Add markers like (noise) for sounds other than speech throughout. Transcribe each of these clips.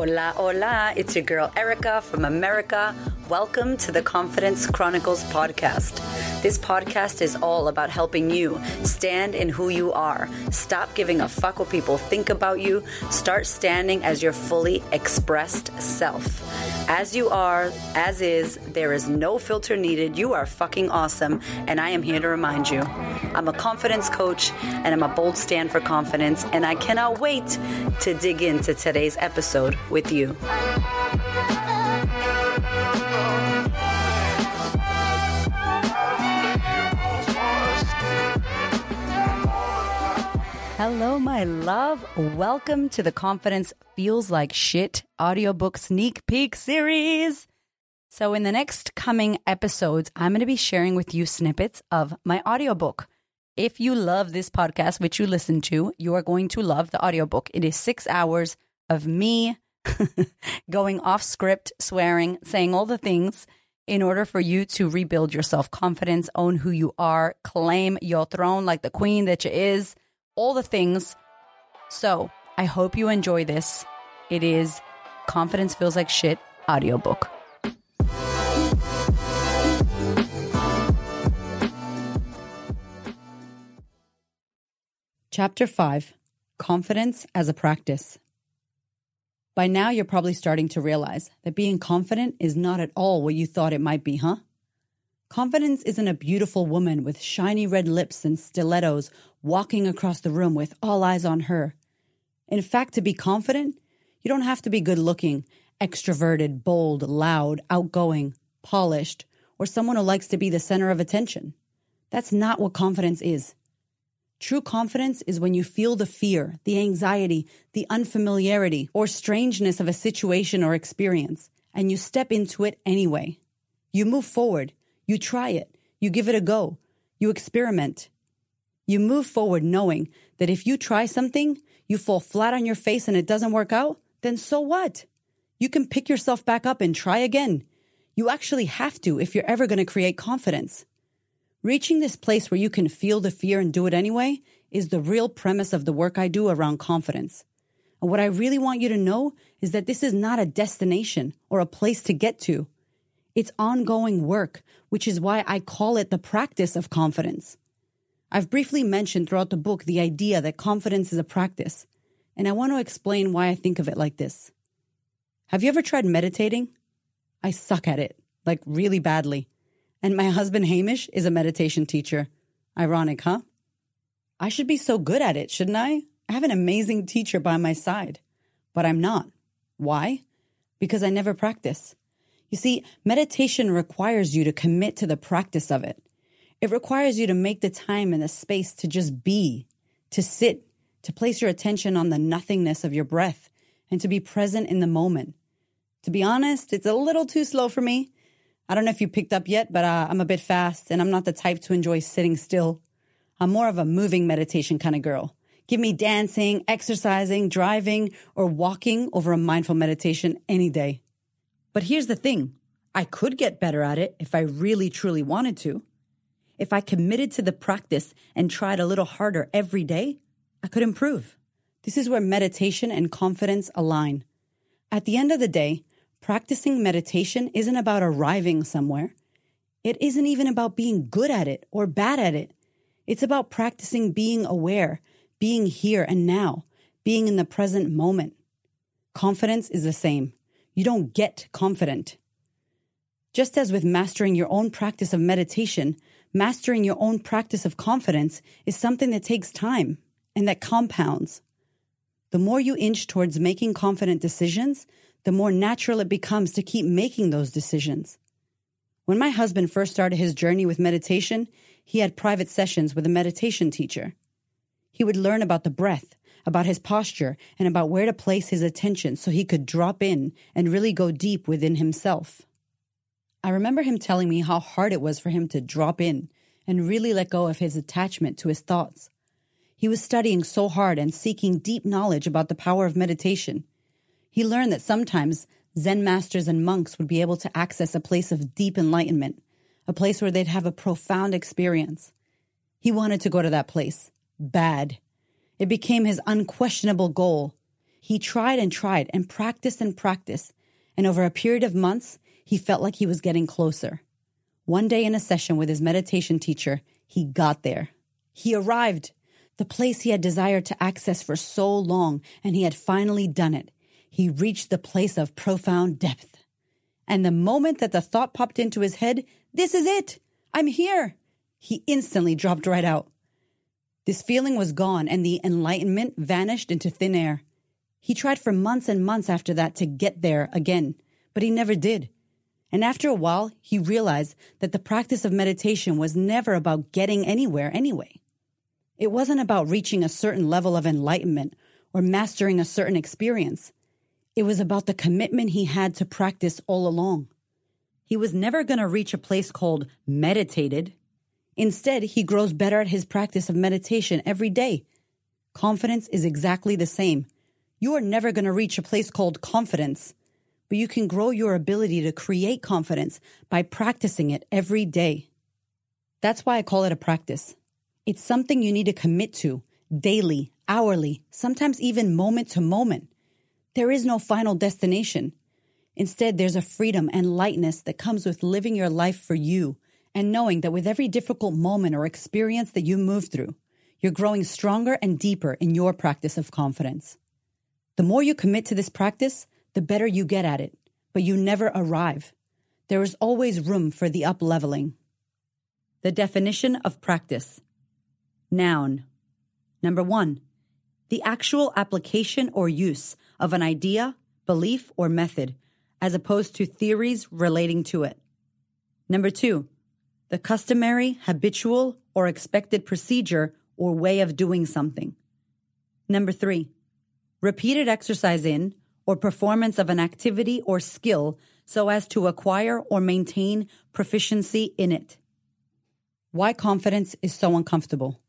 Hola, hola. It's your girl Erica from America. Welcome to the Confidence Chronicles podcast. This podcast is all about helping you stand in who you are. Stop giving a fuck what people think about you. Start standing as your fully expressed self. As you are, as is, there is no filter needed. You are fucking awesome, and I am here to remind you. I'm a confidence coach, and I'm a bold stand for confidence, and I cannot wait to dig into today's episode with you. Hello, my love. Welcome to the Confidence Feels Like Shit audiobook sneak peek series. So, in the next coming episodes, I'm going to be sharing with you snippets of my audiobook. If you love this podcast, which you listen to, you are going to love the audiobook. It is six hours of me (laughs) going off script, swearing, saying all the things in order for you to rebuild your self confidence, own who you are, claim your throne like the queen that you is all the things. So I hope you enjoy this. It is Confidence Feels Like Shit audiobook. Chapter 5 Confidence as a Practice. By now, you're probably starting to realize that being confident is not at all what you thought it might be, huh? Confidence isn't a beautiful woman with shiny red lips and stilettos walking across the room with all eyes on her. In fact, to be confident, you don't have to be good looking, extroverted, bold, loud, outgoing, polished, or someone who likes to be the center of attention. That's not what confidence is. True confidence is when you feel the fear, the anxiety, the unfamiliarity, or strangeness of a situation or experience, and you step into it anyway. You move forward you try it. You give it a go. You experiment. You move forward knowing that if you try something, you fall flat on your face and it doesn't work out, then so what? You can pick yourself back up and try again. You actually have to if you're ever going to create confidence. Reaching this place where you can feel the fear and do it anyway is the real premise of the work I do around confidence. And what I really want you to know is that this is not a destination or a place to get to. It's ongoing work, which is why I call it the practice of confidence. I've briefly mentioned throughout the book the idea that confidence is a practice, and I want to explain why I think of it like this. Have you ever tried meditating? I suck at it, like really badly. And my husband Hamish is a meditation teacher. Ironic, huh? I should be so good at it, shouldn't I? I have an amazing teacher by my side, but I'm not. Why? Because I never practice. You see, meditation requires you to commit to the practice of it. It requires you to make the time and the space to just be, to sit, to place your attention on the nothingness of your breath, and to be present in the moment. To be honest, it's a little too slow for me. I don't know if you picked up yet, but uh, I'm a bit fast and I'm not the type to enjoy sitting still. I'm more of a moving meditation kind of girl. Give me dancing, exercising, driving, or walking over a mindful meditation any day. But here's the thing I could get better at it if I really truly wanted to. If I committed to the practice and tried a little harder every day, I could improve. This is where meditation and confidence align. At the end of the day, practicing meditation isn't about arriving somewhere. It isn't even about being good at it or bad at it. It's about practicing being aware, being here and now, being in the present moment. Confidence is the same you don't get confident. Just as with mastering your own practice of meditation, mastering your own practice of confidence is something that takes time and that compounds. The more you inch towards making confident decisions, the more natural it becomes to keep making those decisions. When my husband first started his journey with meditation, he had private sessions with a meditation teacher. He would learn about the breath, about his posture, and about where to place his attention so he could drop in and really go deep within himself. I remember him telling me how hard it was for him to drop in and really let go of his attachment to his thoughts. He was studying so hard and seeking deep knowledge about the power of meditation. He learned that sometimes Zen masters and monks would be able to access a place of deep enlightenment, a place where they'd have a profound experience. He wanted to go to that place. Bad. It became his unquestionable goal. He tried and tried and practiced and practiced. And over a period of months, he felt like he was getting closer. One day in a session with his meditation teacher, he got there. He arrived, the place he had desired to access for so long, and he had finally done it. He reached the place of profound depth. And the moment that the thought popped into his head, this is it! I'm here! He instantly dropped right out. This feeling was gone and the enlightenment vanished into thin air. He tried for months and months after that to get there again, but he never did. And after a while, he realized that the practice of meditation was never about getting anywhere anyway. It wasn't about reaching a certain level of enlightenment or mastering a certain experience. It was about the commitment he had to practice all along. He was never going to reach a place called meditated. Instead, he grows better at his practice of meditation every day. Confidence is exactly the same. You are never going to reach a place called confidence, but you can grow your ability to create confidence by practicing it every day. That's why I call it a practice. It's something you need to commit to daily, hourly, sometimes even moment to moment. There is no final destination. Instead, there's a freedom and lightness that comes with living your life for you and knowing that with every difficult moment or experience that you move through, you're growing stronger and deeper in your practice of confidence. The more you commit to this practice, the better you get at it, but you never arrive. There is always room for the up leveling. The definition of practice. Noun. Number one, the actual application or use of an idea, belief, or method, as opposed to theories relating to it. Number two, the customary, habitual, or expected procedure or way of doing something. Number three, repeated exercise in or performance of an activity or skill so as to acquire or maintain proficiency in it. Why confidence is so uncomfortable.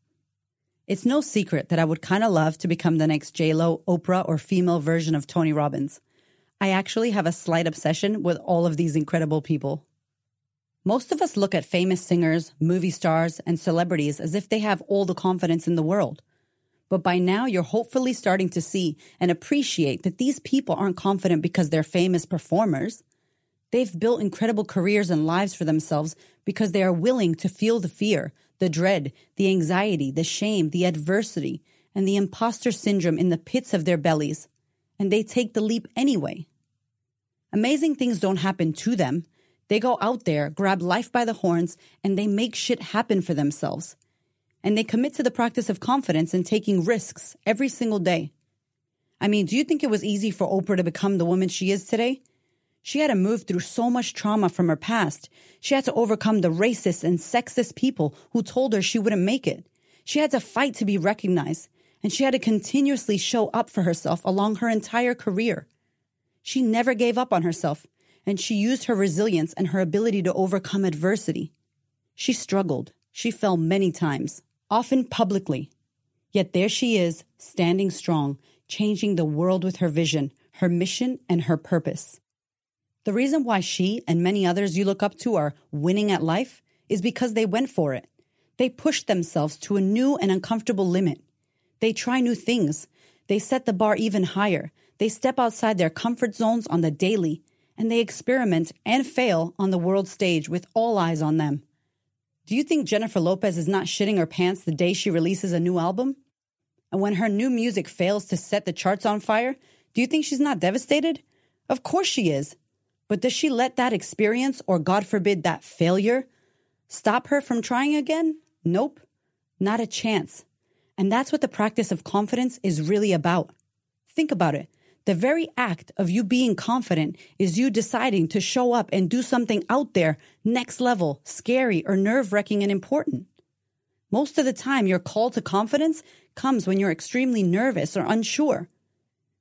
It's no secret that I would kind of love to become the next J-Lo, Oprah, or female version of Tony Robbins. I actually have a slight obsession with all of these incredible people. Most of us look at famous singers, movie stars, and celebrities as if they have all the confidence in the world. But by now, you're hopefully starting to see and appreciate that these people aren't confident because they're famous performers. They've built incredible careers and lives for themselves because they are willing to feel the fear, the dread, the anxiety, the shame, the adversity, and the imposter syndrome in the pits of their bellies. And they take the leap anyway. Amazing things don't happen to them. They go out there, grab life by the horns, and they make shit happen for themselves. And they commit to the practice of confidence and taking risks every single day. I mean, do you think it was easy for Oprah to become the woman she is today? She had to move through so much trauma from her past. She had to overcome the racist and sexist people who told her she wouldn't make it. She had to fight to be recognized, and she had to continuously show up for herself along her entire career. She never gave up on herself, and she used her resilience and her ability to overcome adversity. She struggled. She fell many times, often publicly. Yet there she is, standing strong, changing the world with her vision, her mission, and her purpose. The reason why she and many others you look up to are winning at life is because they went for it. They pushed themselves to a new and uncomfortable limit. They try new things. They set the bar even higher. They step outside their comfort zones on the daily and they experiment and fail on the world stage with all eyes on them. Do you think Jennifer Lopez is not shitting her pants the day she releases a new album? And when her new music fails to set the charts on fire, do you think she's not devastated? Of course she is. But does she let that experience, or God forbid, that failure, stop her from trying again? Nope, not a chance. And that's what the practice of confidence is really about. Think about it. The very act of you being confident is you deciding to show up and do something out there, next level, scary, or nerve wracking and important. Most of the time, your call to confidence comes when you're extremely nervous or unsure.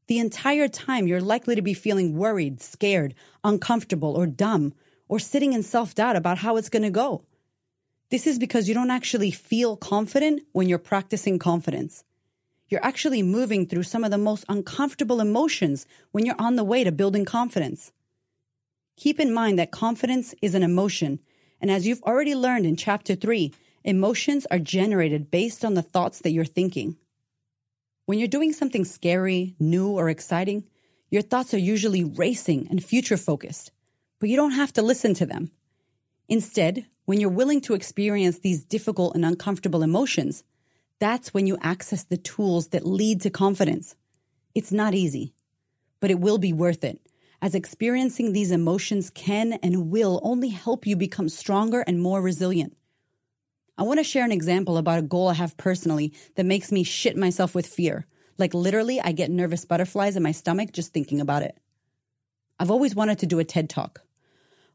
The entire time, you're likely to be feeling worried, scared, uncomfortable, or dumb, or sitting in self doubt about how it's going to go. This is because you don't actually feel confident when you're practicing confidence you're actually moving through some of the most uncomfortable emotions when you're on the way to building confidence. Keep in mind that confidence is an emotion, and as you've already learned in chapter 3, emotions are generated based on the thoughts that you're thinking. When you're doing something scary, new, or exciting, your thoughts are usually racing and future focused, but you don't have to listen to them. Instead, when you're willing to experience these difficult and uncomfortable emotions, that's when you access the tools that lead to confidence. It's not easy, but it will be worth it, as experiencing these emotions can and will only help you become stronger and more resilient. I want to share an example about a goal I have personally that makes me shit myself with fear. Like literally, I get nervous butterflies in my stomach just thinking about it. I've always wanted to do a TED talk.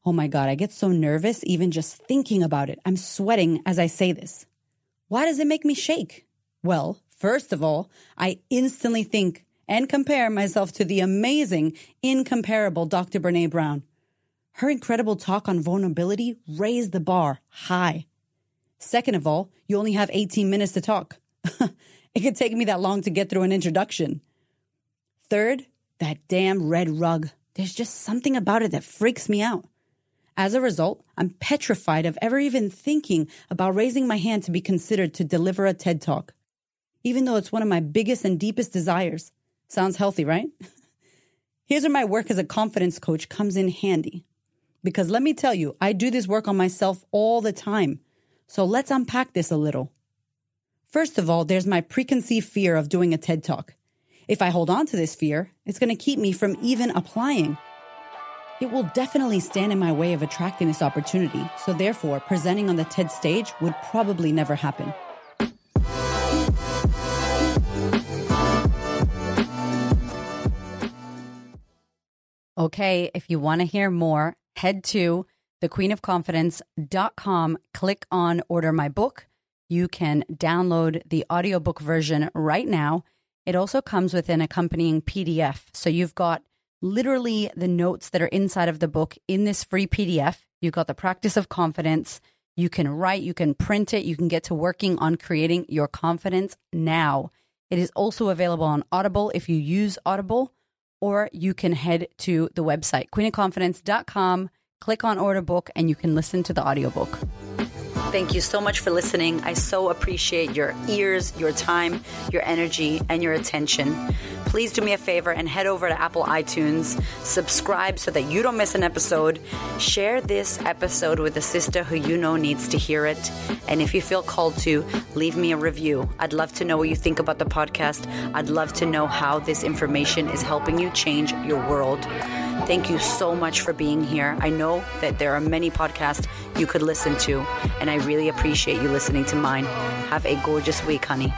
Oh my God, I get so nervous even just thinking about it. I'm sweating as I say this. Why does it make me shake? Well, first of all, I instantly think and compare myself to the amazing, incomparable Dr. Brene Brown. Her incredible talk on vulnerability raised the bar high. Second of all, you only have 18 minutes to talk. (laughs) it could take me that long to get through an introduction. Third, that damn red rug. There's just something about it that freaks me out. As a result, I'm petrified of ever even thinking about raising my hand to be considered to deliver a TED Talk, even though it's one of my biggest and deepest desires. Sounds healthy, right? (laughs) Here's where my work as a confidence coach comes in handy. Because let me tell you, I do this work on myself all the time. So let's unpack this a little. First of all, there's my preconceived fear of doing a TED Talk. If I hold on to this fear, it's going to keep me from even applying. It will definitely stand in my way of attracting this opportunity, so therefore, presenting on the TED stage would probably never happen. Okay, if you want to hear more, head to thequeenofconfidence.com, click on order my book. You can download the audiobook version right now. It also comes with an accompanying PDF. So you've got literally the notes that are inside of the book in this free PDF. You've got the practice of confidence. You can write, you can print it, you can get to working on creating your confidence now. It is also available on Audible if you use Audible, or you can head to the website, queenofconfidence.com click on order book and you can listen to the audiobook. Thank you so much for listening. I so appreciate your ears, your time, your energy, and your attention. Please do me a favor and head over to Apple iTunes, subscribe so that you don't miss an episode. Share this episode with a sister who you know needs to hear it. And if you feel called to, leave me a review. I'd love to know what you think about the podcast. I'd love to know how this information is helping you change your world. Thank you so much for being here. I know that there are many podcasts you could listen to, and I really appreciate you listening to mine. Have a gorgeous week, honey.